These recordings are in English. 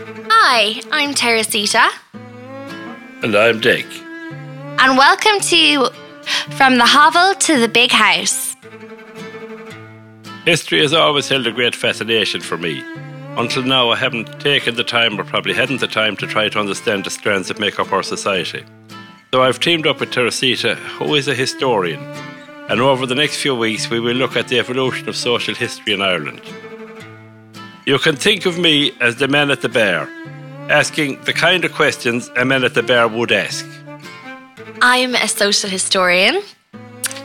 Hi, I'm Teresita. And I'm Dick. And welcome to From the Hovel to the Big House. History has always held a great fascination for me. Until now, I haven't taken the time, or probably hadn't the time, to try to understand the strands that make up our society. So I've teamed up with Teresita, who is a historian. And over the next few weeks, we will look at the evolution of social history in Ireland. You can think of me as the man at the bar, asking the kind of questions a man at the bar would ask. I'm a social historian,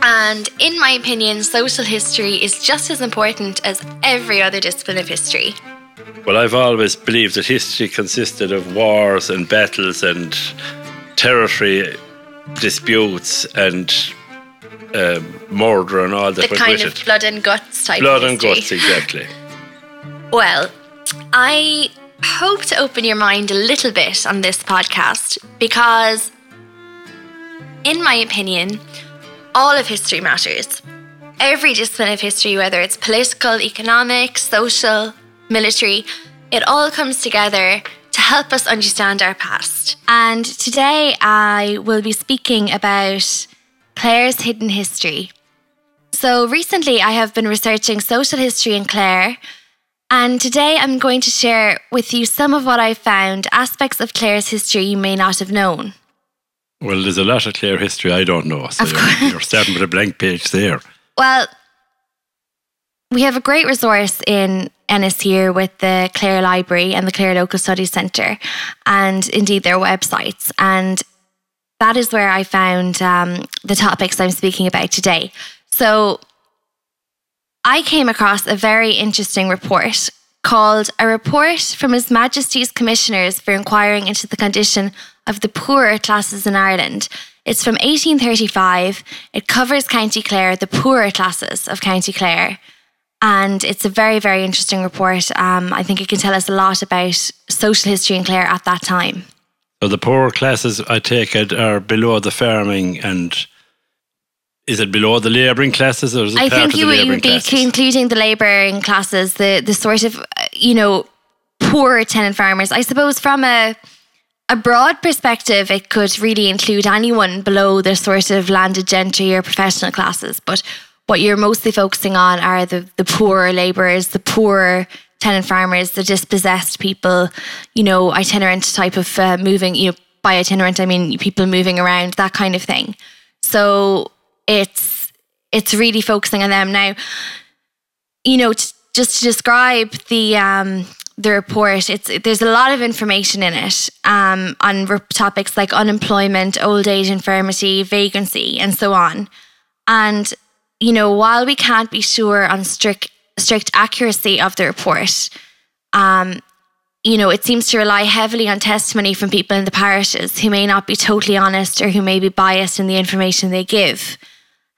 and in my opinion, social history is just as important as every other discipline of history. Well, I've always believed that history consisted of wars and battles and territory disputes and uh, murder and all that The kind of blood and guts type Blood and guts, exactly. Well, I hope to open your mind a little bit on this podcast because, in my opinion, all of history matters. Every discipline of history, whether it's political, economic, social, military, it all comes together to help us understand our past. And today I will be speaking about Clare's hidden history. So, recently I have been researching social history in Clare. And today I'm going to share with you some of what I found, aspects of Clare's history you may not have known. Well, there's a lot of Clare history I don't know, so Of you're, you're starting with a blank page there. Well, we have a great resource in Ennis here with the Clare Library and the Clare Local Studies Centre, and indeed their websites. And that is where I found um, the topics I'm speaking about today. So I came across a very interesting report called A Report from His Majesty's Commissioners for Inquiring into the Condition of the Poorer Classes in Ireland. It's from 1835. It covers County Clare, the poorer classes of County Clare. And it's a very, very interesting report. Um, I think it can tell us a lot about social history in Clare at that time. So the poorer classes, I take it, are below the farming and is it below the labouring classes or is it I think of you the would, you labouring would be including the labouring classes, the the sort of uh, you know poor tenant farmers. I suppose from a a broad perspective, it could really include anyone below the sort of landed gentry or professional classes. But what you're mostly focusing on are the the poorer labourers, the poorer tenant farmers, the dispossessed people, you know, itinerant type of uh, moving. You know, by itinerant, I mean people moving around, that kind of thing. So it's it's really focusing on them now. You know, just to describe the um, the report, it's there's a lot of information in it um, on re- topics like unemployment, old age, infirmity, vagrancy, and so on. And you know, while we can't be sure on strict strict accuracy of the report, um, you know, it seems to rely heavily on testimony from people in the parishes who may not be totally honest or who may be biased in the information they give.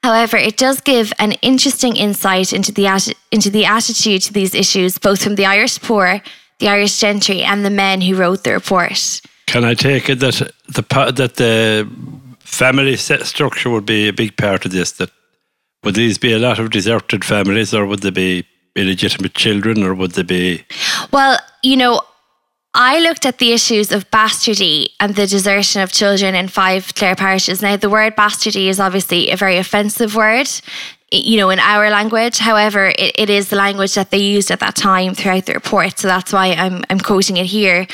However, it does give an interesting insight into the atti- into the attitude to these issues, both from the Irish poor, the Irish gentry, and the men who wrote the report. Can I take it that the that the family set structure would be a big part of this? That would these be a lot of deserted families, or would they be illegitimate children, or would they be? Well, you know, I looked at the issues of bastardy and the desertion of children in five Clare parishes. Now, the word bastardy is obviously a very offensive word, you know, in our language. However, it, it is the language that they used at that time throughout the report. So that's why I'm, I'm quoting it here.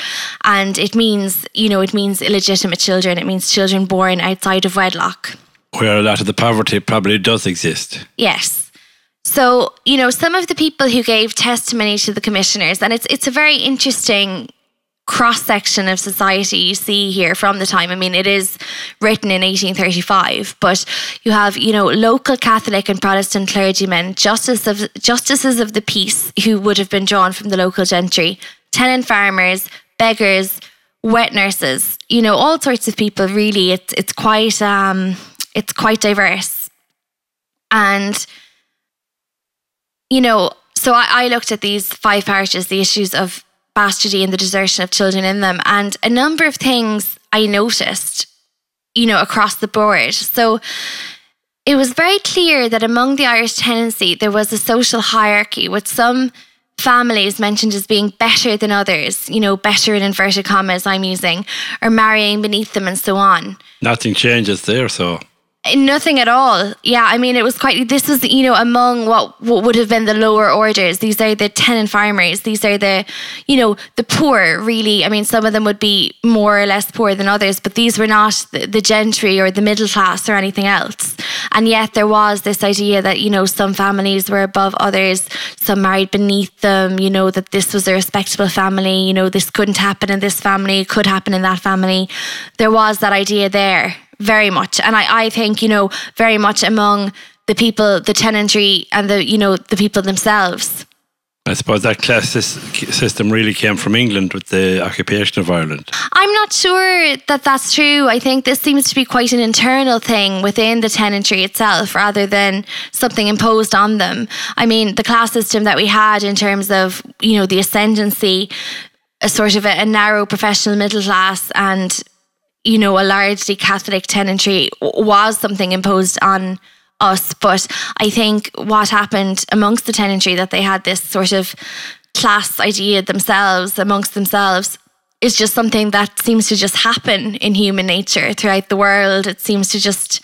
And it means, you know, it means illegitimate children. It means children born outside of wedlock. Where a lot of the poverty probably does exist. Yes. So, you know, some of the people who gave testimony to the commissioners, and it's it's a very interesting cross section of society you see here from the time. I mean, it is written in 1835, but you have, you know, local Catholic and Protestant clergymen, justice of, justices of the peace who would have been drawn from the local gentry, tenant farmers, beggars, wet nurses, you know, all sorts of people really. It's it's quite um it's quite diverse. And you know, so I, I looked at these five parishes, the issues of bastardy and the desertion of children in them, and a number of things I noticed, you know, across the board. So it was very clear that among the Irish tenancy, there was a social hierarchy with some families mentioned as being better than others, you know, better in inverted commas I'm using, or marrying beneath them and so on. Nothing changes there, so Nothing at all. Yeah, I mean, it was quite. This was, you know, among what, what would have been the lower orders. These are the tenant farmers. These are the, you know, the poor. Really, I mean, some of them would be more or less poor than others, but these were not the, the gentry or the middle class or anything else. And yet, there was this idea that you know some families were above others, some married beneath them. You know that this was a respectable family. You know this couldn't happen in this family, could happen in that family. There was that idea there very much. And I, I think, you know, very much among the people, the tenantry and the, you know, the people themselves. I suppose that class system really came from England with the occupation of Ireland. I'm not sure that that's true. I think this seems to be quite an internal thing within the tenantry itself rather than something imposed on them. I mean, the class system that we had in terms of, you know, the ascendancy, a sort of a, a narrow professional middle class and you know, a largely Catholic tenantry was something imposed on us. But I think what happened amongst the tenantry that they had this sort of class idea themselves amongst themselves is just something that seems to just happen in human nature throughout the world. It seems to just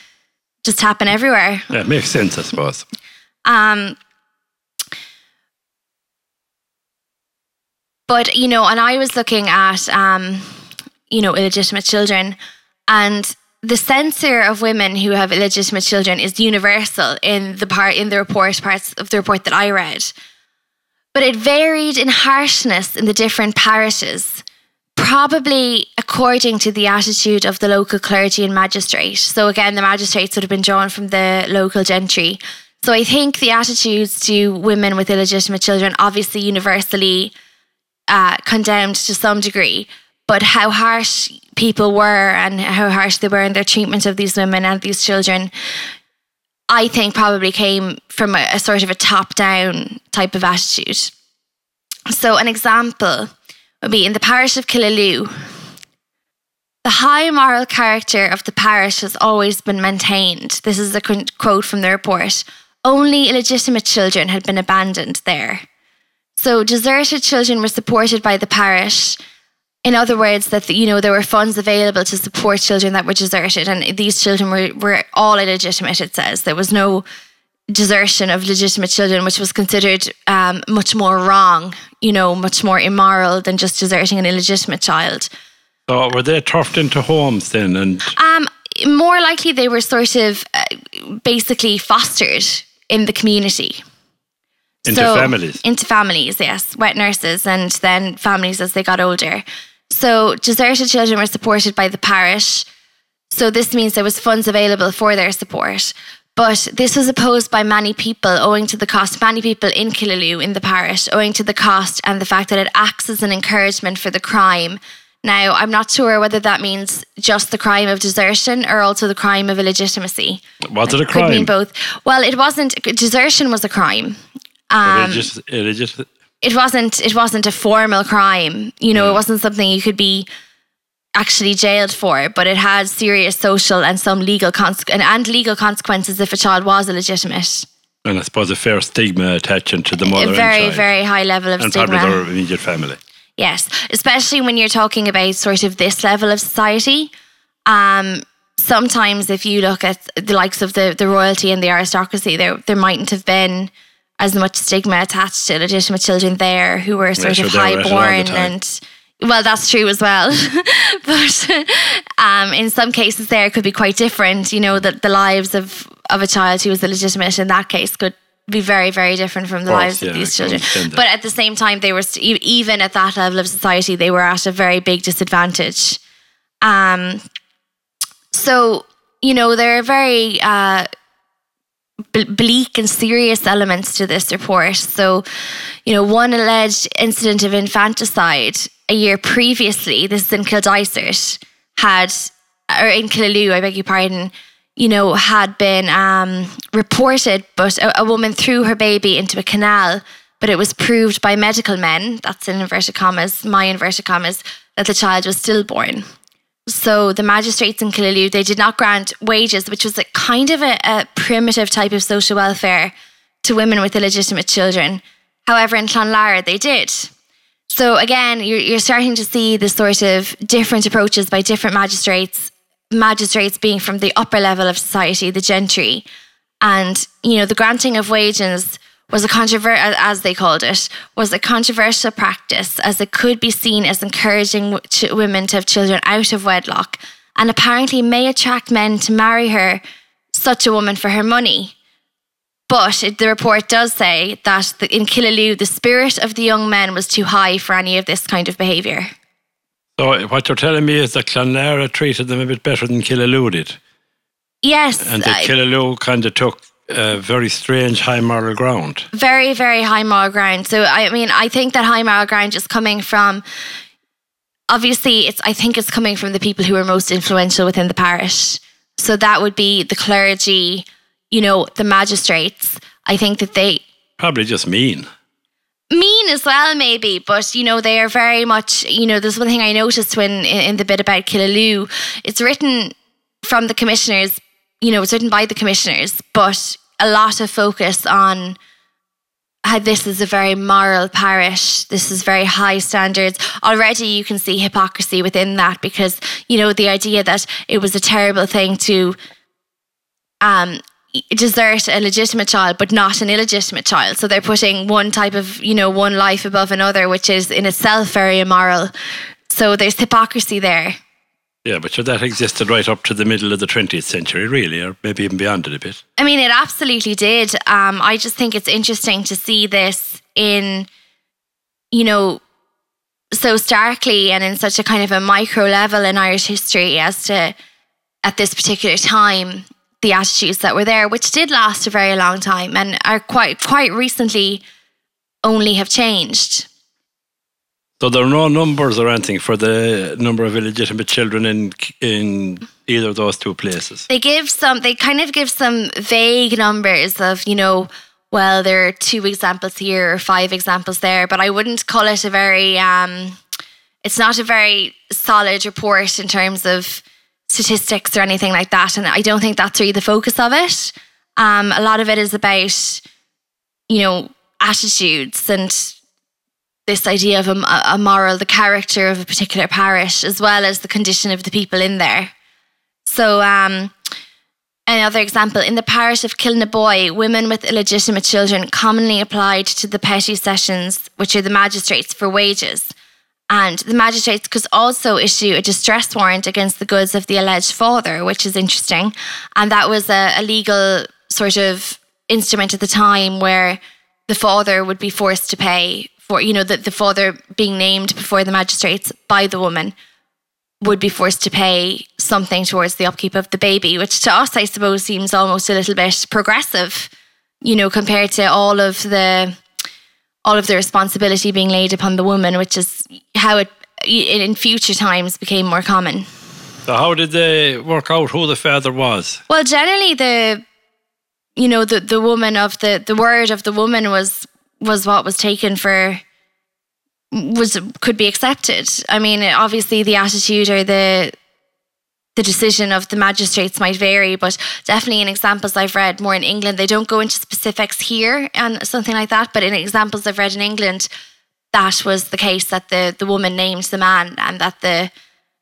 just happen everywhere. Yeah, it makes sense, I suppose. Um, but you know, and I was looking at um, you know, illegitimate children. And the censor of women who have illegitimate children is universal in the part in the report parts of the report that I read. But it varied in harshness in the different parishes, probably according to the attitude of the local clergy and magistrate. So again, the magistrates would have been drawn from the local gentry. So I think the attitudes to women with illegitimate children obviously universally uh, condemned to some degree but how harsh people were and how harsh they were in their treatment of these women and these children, I think probably came from a, a sort of a top down type of attitude. So, an example would be in the parish of Killaloe. The high moral character of the parish has always been maintained. This is a quote from the report. Only illegitimate children had been abandoned there. So, deserted children were supported by the parish in other words, that you know there were funds available to support children that were deserted, and these children were were all illegitimate. It says there was no desertion of legitimate children, which was considered um, much more wrong, you know, much more immoral than just deserting an illegitimate child. So were they turfed into homes then? And um, more likely they were sort of uh, basically fostered in the community. Into so, families. Into families, yes. Wet nurses and then families as they got older. So deserted children were supported by the parish. So this means there was funds available for their support. But this was opposed by many people owing to the cost, many people in Killaloe in the parish, owing to the cost and the fact that it acts as an encouragement for the crime. Now, I'm not sure whether that means just the crime of desertion or also the crime of illegitimacy. Was it a crime? Could mean both. Well, it wasn't. Desertion was a crime. Um, it wasn't it wasn't a formal crime. You know, it wasn't something you could be actually jailed for, but it had serious social and some legal consequences and legal consequences if a child was illegitimate. And I suppose a fair stigma attaching to the mother. A very, and very high level of and stigma. And probably their immediate family. Yes, especially when you're talking about sort of this level of society. Um, sometimes, if you look at the likes of the, the royalty and the aristocracy, there there mightn't have been as much stigma attached to legitimate children there who were sort yeah, of sure highborn and well that's true as well. But um, in some cases there it could be quite different you know that the lives of of a child who was illegitimate in that case could be very very different from the course, lives yeah, of these children. but at the same time they were st- even at that level of society they were at a very big disadvantage. Um so you know they're very uh bleak and serious elements to this report. So, you know, one alleged incident of infanticide a year previously, this is in Kildysart, had, or in Killaloe, I beg your pardon, you know, had been um, reported, but a, a woman threw her baby into a canal, but it was proved by medical men, that's in inverted commas, my inverted commas, that the child was stillborn. So the magistrates in Killaloe, they did not grant wages, which was a kind of a, a primitive type of social welfare to women with illegitimate children. However, in Clonlara, they did. So again, you're, you're starting to see the sort of different approaches by different magistrates, magistrates being from the upper level of society, the gentry. And, you know, the granting of wages was a controversial, as they called it, was a controversial practice as it could be seen as encouraging women to have children out of wedlock and apparently may attract men to marry her, such a woman, for her money. But it, the report does say that the, in Killaloe, the spirit of the young men was too high for any of this kind of behaviour. So what you're telling me is that Clonlara treated them a bit better than Killaloe did? Yes. And that Killaloe kind of took a very strange high moral ground. Very, very high moral ground. So, I mean, I think that high moral ground is coming from obviously it's I think it's coming from the people who are most influential within the parish. So that would be the clergy, you know, the magistrates. I think that they probably just mean. Mean as well, maybe, but you know, they are very much, you know, there's one thing I noticed when in, in the bit about Killaloe, it's written from the commissioners, you know, it's written by the commissioners, but a lot of focus on how this is a very moral parish. This is very high standards. Already you can see hypocrisy within that because, you know, the idea that it was a terrible thing to um, desert a legitimate child but not an illegitimate child so they're putting one type of you know one life above another which is in itself very immoral so there's hypocrisy there yeah but sure that existed right up to the middle of the 20th century really or maybe even beyond it a bit i mean it absolutely did um, i just think it's interesting to see this in you know so starkly and in such a kind of a micro level in irish history as to at this particular time the attitudes that were there, which did last a very long time and are quite quite recently only have changed. So there are no numbers or anything for the number of illegitimate children in in either of those two places. They give some. They kind of give some vague numbers of you know. Well, there are two examples here or five examples there, but I wouldn't call it a very. Um, it's not a very solid report in terms of statistics or anything like that. And I don't think that's really the focus of it. Um, a lot of it is about, you know, attitudes and this idea of a, a, moral, the character of a particular parish, as well as the condition of the people in there. So, um, another example in the parish of Kilnaboy, women with illegitimate children commonly applied to the petty sessions, which are the magistrates, for wages. And the magistrates could also issue a distress warrant against the goods of the alleged father, which is interesting. And that was a, a legal sort of instrument at the time where the father would be forced to pay for, you know, the, the father being named before the magistrates by the woman would be forced to pay something towards the upkeep of the baby, which to us, I suppose, seems almost a little bit progressive, you know, compared to all of the all of the responsibility being laid upon the woman, which is how it in future times became more common. So how did they work out who the father was? Well, generally the you know the the woman of the the word of the woman was was what was taken for was could be accepted. I mean, obviously the attitude or the the decision of the magistrates might vary, but definitely in examples I've read more in England, they don't go into specifics here and something like that. But in examples I've read in England, that was the case that the the woman named the man and that the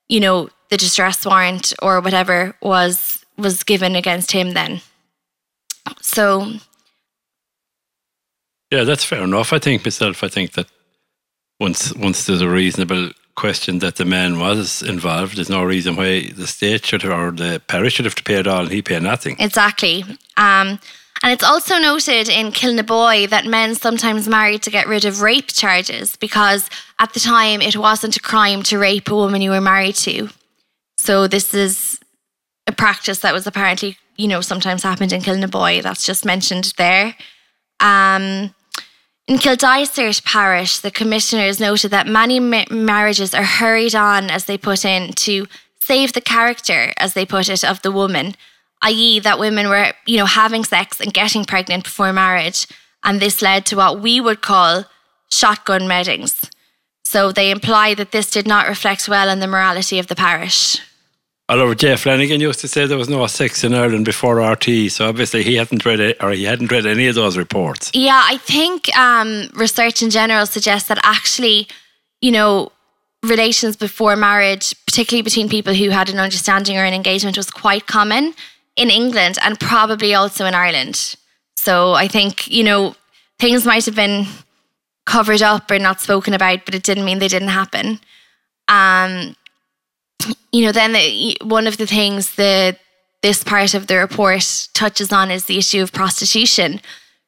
you know the distress warrant or whatever was was given against him then. So yeah, that's fair enough. I think myself, I think that once once there's a reasonable question that the man was involved. There's no reason why the state should or the parish should have to pay it all and he pay nothing. Exactly. Um, and it's also noted in Kilnaboy that men sometimes married to get rid of rape charges because at the time it wasn't a crime to rape a woman you were married to. So this is a practice that was apparently, you know, sometimes happened in Kilnaboy. That's just mentioned there. Um, in Kildysart parish, the commissioners noted that many ma- marriages are hurried on, as they put in, to save the character, as they put it, of the woman, i.e., that women were, you know, having sex and getting pregnant before marriage, and this led to what we would call shotgun weddings. So they imply that this did not reflect well on the morality of the parish. Oliver J. Flanagan used to say there was no sex in Ireland before RTÉ, so obviously he hadn't read it, or he hadn't read any of those reports. Yeah, I think um, research in general suggests that actually, you know, relations before marriage, particularly between people who had an understanding or an engagement, was quite common in England and probably also in Ireland. So I think, you know, things might have been covered up or not spoken about, but it didn't mean they didn't happen. Um, you know, then the, one of the things that this part of the report touches on is the issue of prostitution.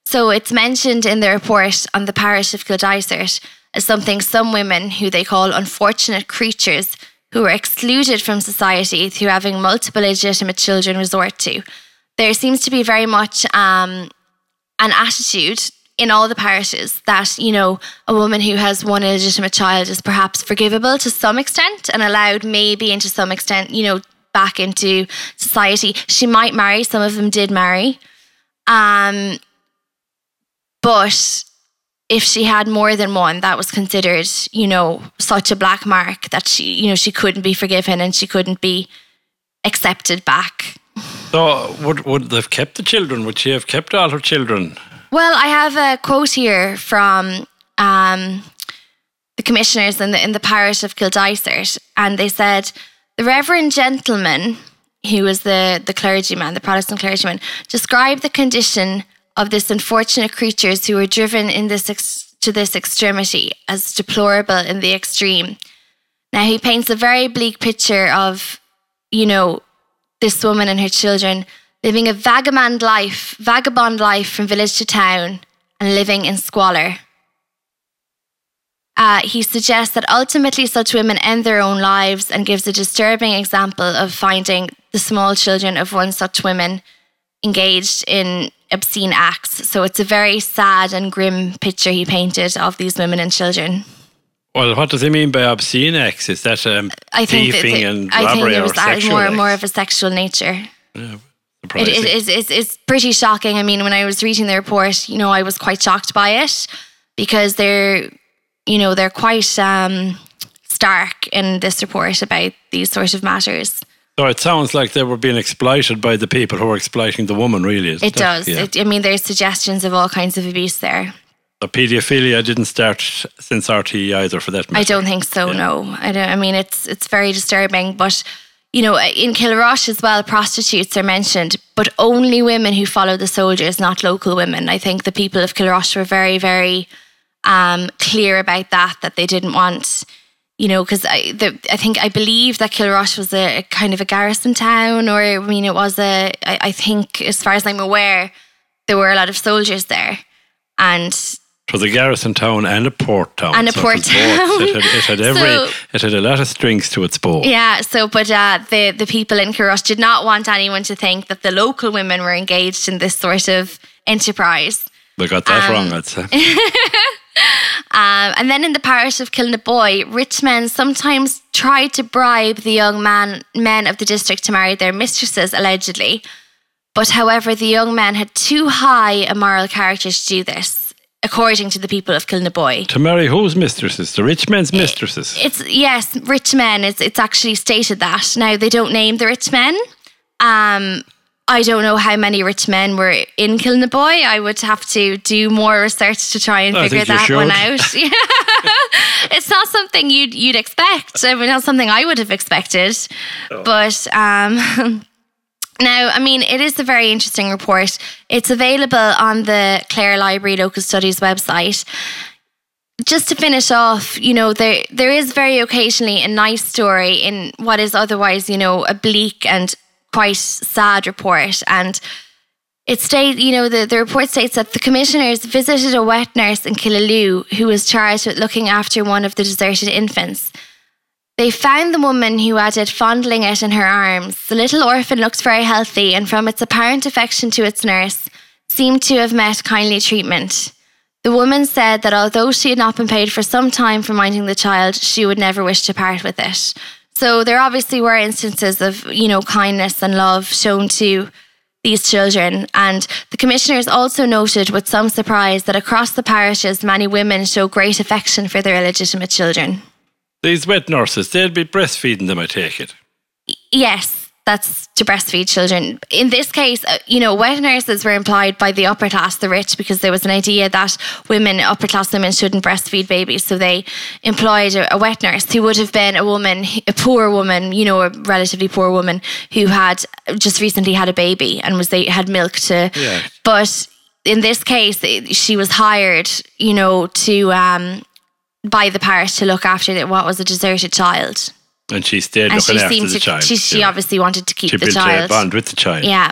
So it's mentioned in the report on the parish of Kildysart as something some women, who they call unfortunate creatures, who are excluded from society through having multiple illegitimate children resort to. There seems to be very much um, an attitude in all the parishes that, you know, a woman who has one illegitimate child is perhaps forgivable to some extent and allowed maybe into some extent, you know, back into society. She might marry, some of them did marry. Um, but if she had more than one, that was considered, you know, such a black mark that she, you know, she couldn't be forgiven and she couldn't be accepted back. So would would they've kept the children? Would she have kept all her children? Well, I have a quote here from um, the commissioners in the in the parish of Kildysart, and they said the Reverend gentleman, who was the the clergyman, the Protestant clergyman, described the condition of this unfortunate creatures who were driven in this ex- to this extremity as deplorable in the extreme. Now he paints a very bleak picture of, you know, this woman and her children living a vagabond life, vagabond life from village to town and living in squalor. Uh, he suggests that ultimately such women end their own lives and gives a disturbing example of finding the small children of one such woman engaged in obscene acts. So it's a very sad and grim picture he painted of these women and children. Well, what does he mean by obscene acts? Is that um, I think thieving that, and I think robbery it or was that sexual more acts? more of a sexual nature. Yeah, It, it, it's, it's, it's pretty shocking. I mean, when I was reading the report, you know, I was quite shocked by it because they're, you know, they're quite um, stark in this report about these sort of matters. So it sounds like they were being exploited by the people who were exploiting the woman, really. isn't It does. Yeah. It, I mean, there's suggestions of all kinds of abuse there. the paedophilia didn't start since RTÉ either, for that matter. I don't think so. Yeah. No, I don't. I mean, it's it's very disturbing. But you know, in Kilrush as well, prostitutes are mentioned, but only women who follow the soldiers, not local women. I think the people of Kilrush were very, very um, clear about that. That they didn't want, you know, because I, the, I think I believe that Kilrush was a, a kind of a garrison town, or I mean, it was a. I, I think, as far as I'm aware, there were a lot of soldiers there, and It was a garrison town and a port town. And a so port was both. It had, it had every. So- it had a lot of strings to its bow. Yeah, so but uh, the the people in Kilrush did not want anyone to think that the local women were engaged in this sort of enterprise. They got that Um, wrong, I'd say. Um, and then in the parish of Kilnaboy, rich men sometimes tried to bribe the young man men of the district to marry their mistresses, allegedly. But however, the young men had too high a moral character to do this, according to the people of Kilnaboy. to marry whose mistresses? The rich men's mistresses. It's yes, rich men. It's it's actually stated that. Now they don't name the rich men. Um, I don't know how many rich men were in Kilnaboy. I would have to do more research to try and I figure that one out. it's not something you'd you'd expect. I mean, not something I would have expected. But um, now, I mean, it is a very interesting report. It's available on the Clare Library Local Studies website just to finish off, you know, there there is very occasionally a nice story in what is otherwise, you know, a bleak and quite sad report. And it states, you know, the, the report states that the commissioners visited a wet nurse in Killaloe who was charged with looking after one of the deserted infants. They found the woman who had it fondling it in her arms. The little orphan looked very healthy and, from its apparent affection to its nurse, seemed to have met kindly treatment. The woman said that although she had not been paid for some time for minding the child, she would never wish to part with it. So there obviously were instances of, you know, kindness and love shown to these children. And the commissioners also noted with some surprise that across the parishes, many women show great affection for their illegitimate children. These wet nurses, they'd be breastfeeding them, I take it. yes, that's to breastfeed children. In this case, uh, you know, wet nurses were employed by the upper class, the rich, because there was an idea that women, upper class women, shouldn't breastfeed babies. So they employed a, a wet nurse who would have been a woman, a poor woman, you know, a relatively poor woman who had just recently had a baby and was they had milk to. Yeah. But in this case, she was hired, you know, to um, by the parish to look after what was a deserted child, And she stayed and looking she after the to. child. She, she yeah. obviously wanted to keep She the built a child. bond with the child. Yeah.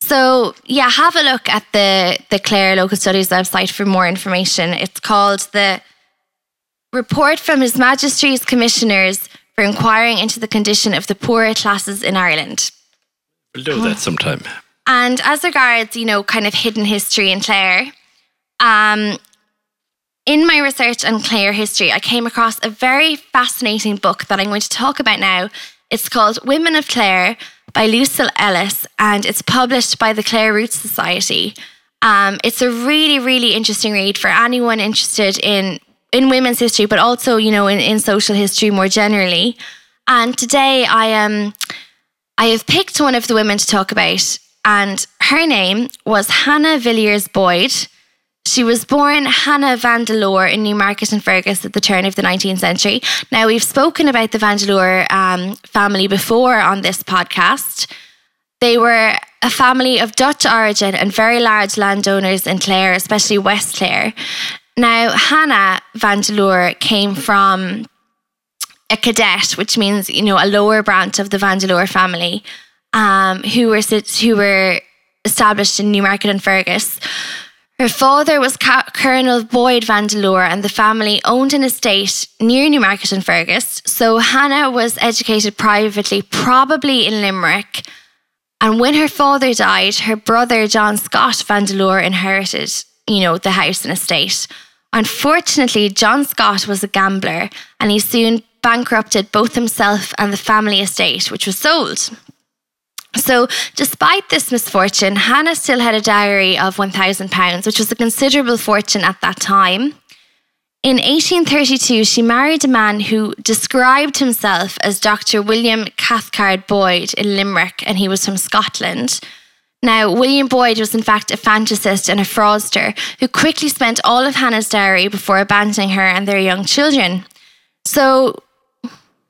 So yeah, have a look at the the Clare Local Studies website for more information. It's called the Report from His Majesty's Commissioners for inquiring into the condition of the poorer classes in Ireland. We'll do that sometime. And as regards, you know, kind of hidden history in Clare, um, in my research on Clare history, I came across a very fascinating book that I'm going to talk about now. It's called Women of Clare by Lucille Ellis, and it's published by the Clare Roots Society. Um, it's a really, really interesting read for anyone interested in in women's history, but also, you know, in, in social history more generally. And today I am. Um, I have picked one of the women to talk about, and her name was Hannah Villiers Boyd. She was born Hannah Vandeleur in Newmarket-on-Fergus at the turn of the 19th century. Now, we've spoken about the Vandeleur um, family before on this podcast. They were a family of Dutch origin and very large landowners in Clare, especially West Clare. Now, Hannah Vandeleur came from a cadet, which means you know a lower branch of the Vandeleur family, um, who were who were established in Newmarket-on-Fergus. Her father was Colonel Boyd Vandeleur, and the family owned an estate near Newmarket-on-Fergus. So Hannah was educated privately, probably in Limerick. And when her father died, her brother John Scott Vandeleur inherited, you know, the house and estate. Unfortunately, John Scott was a gambler, and he soon bankrupted both himself and the family estate, which was sold. So, despite this misfortune, Hannah still had a dowry of £1,000, which was a considerable fortune at that time. In 1832, she married a man who described himself as Dr. William Cathcart Boyd in Limerick, and he was from Scotland. Now, William Boyd was in fact a fantasist and a fraudster who quickly spent all of Hannah's dowry before abandoning her and their young children. So,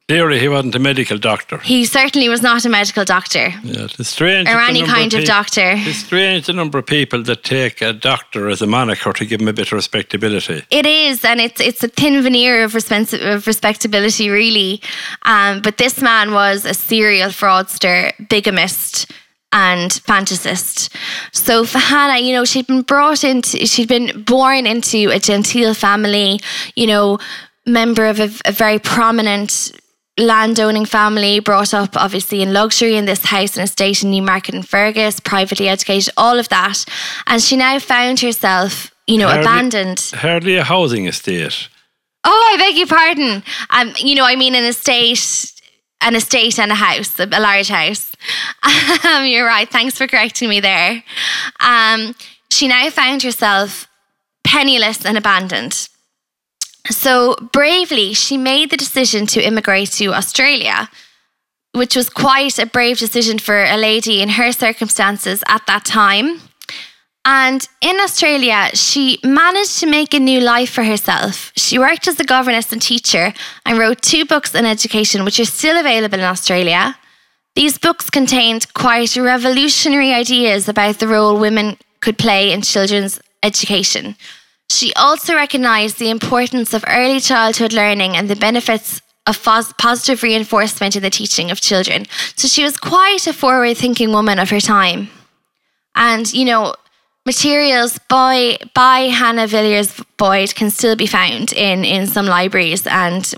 Clearly, he wasn't a medical doctor. he certainly was not a medical doctor Yeah, it's strange. or any kind of peop- doctor. It's strange the number of people that take a doctor as a moniker to give him a bit of respectability. It is, and it's it's a thin veneer of, of respectability, really. Um, but this man was a serial fraudster, bigamist, and fantasist. So for Hannah, you know, she'd been brought into, she'd been born into a genteel family, you know, member of a, a very prominent landowning family, brought up obviously in luxury in this house and estate in Newmarket-on-Fergus, privately educated, all of that. And she now found herself, you know, Hardly- abandoned. Hardly a housing estate. Oh, I beg your pardon. Um, you know, I mean an estate, an estate and a house, a, large house. Um, you're right. Thanks for correcting me there. Um, she now found herself penniless and abandoned. So bravely, she made the decision to immigrate to Australia, which was quite a brave decision for a lady in her circumstances at that time. And in Australia, she managed to make a new life for herself. She worked as a governess and teacher and wrote two books on education, which are still available in Australia. These books contained quite revolutionary ideas about the role women could play in children's education. She also recognised the importance of early childhood learning and the benefits of pos- positive reinforcement in the teaching of children. So she was quite a forward thinking woman of her time. And, you know, materials by by Hannah Villiers Boyd can still be found in in some libraries and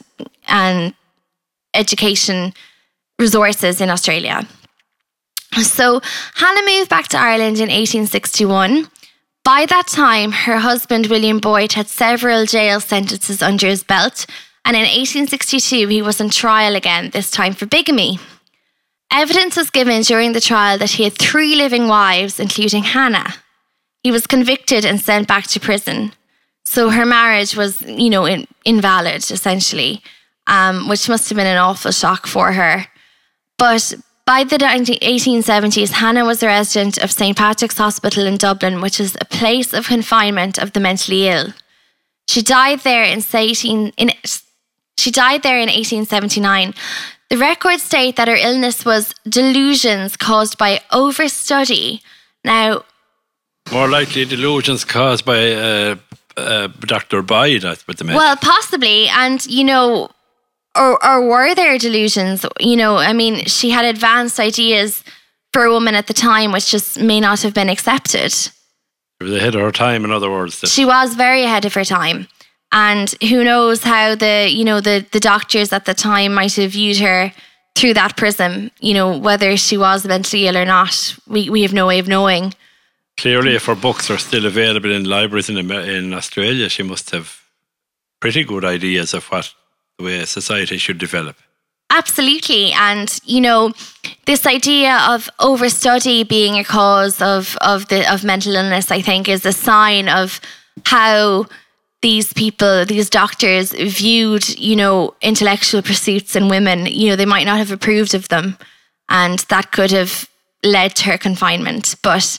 and education resources in Australia. So Hannah moved back to Ireland in 1861. By that time, her husband William Boyd had several jail sentences under his belt, and in 1862 he was on trial again, this time for bigamy. Evidence was given during the trial that he had three living wives, including Hannah. He was convicted and sent back to prison. So her marriage was, you know, in, invalid essentially, um, which must have been an awful shock for her. But by the 1870s, Hannah was a resident of St. Patrick's Hospital in Dublin, which is a place of confinement of the mentally ill. She died there in 18, in, she died there in 1879. The records state that her illness was delusions caused by overstudy. Now, more likely delusions caused by uh, uh, Dr. Boyd, with the med. Well, possibly, and you know, or or were there delusions? You know, I mean, she had advanced ideas for a woman at the time, which just may not have been accepted. She was ahead of her time, in other words. She was very ahead of her time. And who knows how the, you know, the, the doctors at the time might have viewed her through that prism, you know, whether she was mentally ill or not, we, we have no way of knowing. Clearly, if her books are still available in libraries in, in Australia, she must have pretty good ideas of what way society should develop. Absolutely. And, you know, this idea of overstudy being a cause of, of the of mental illness, I think, is a sign of how these people, these doctors viewed, you know, intellectual pursuits in women, you know, they might not have approved of them. And that could have led to her confinement. But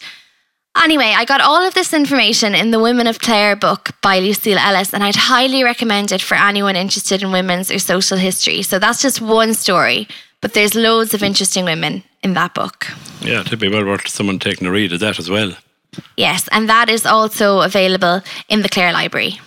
anyway, I got all of this information in the Women of Clare book by Lucille Ellis, and I'd highly recommend it for anyone interested in women's or social history. So that's just one story, but there's loads of interesting women in that book. Yeah, it'd be well worth someone taking a read of that as well. Yes, and that is also available in the Clare Library.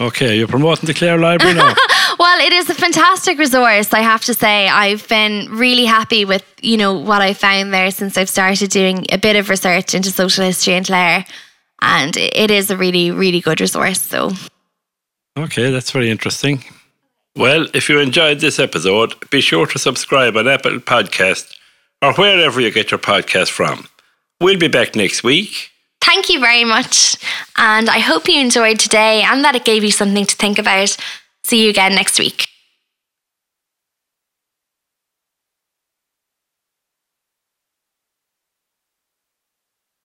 Okay, you're promoting the Clare Library now. well, it is a fantastic resource, I have to say. I've been really happy with, you know, what I found there since I've started doing a bit of research into social history in Clare. And it is a really, really good resource. So Okay, that's very interesting. Well, if you enjoyed this episode, be sure to subscribe on Apple Podcast or wherever you get your podcast from. We'll be back next week. Thank you very much. And I hope you enjoyed today and that it gave you something to think about. See you again next week.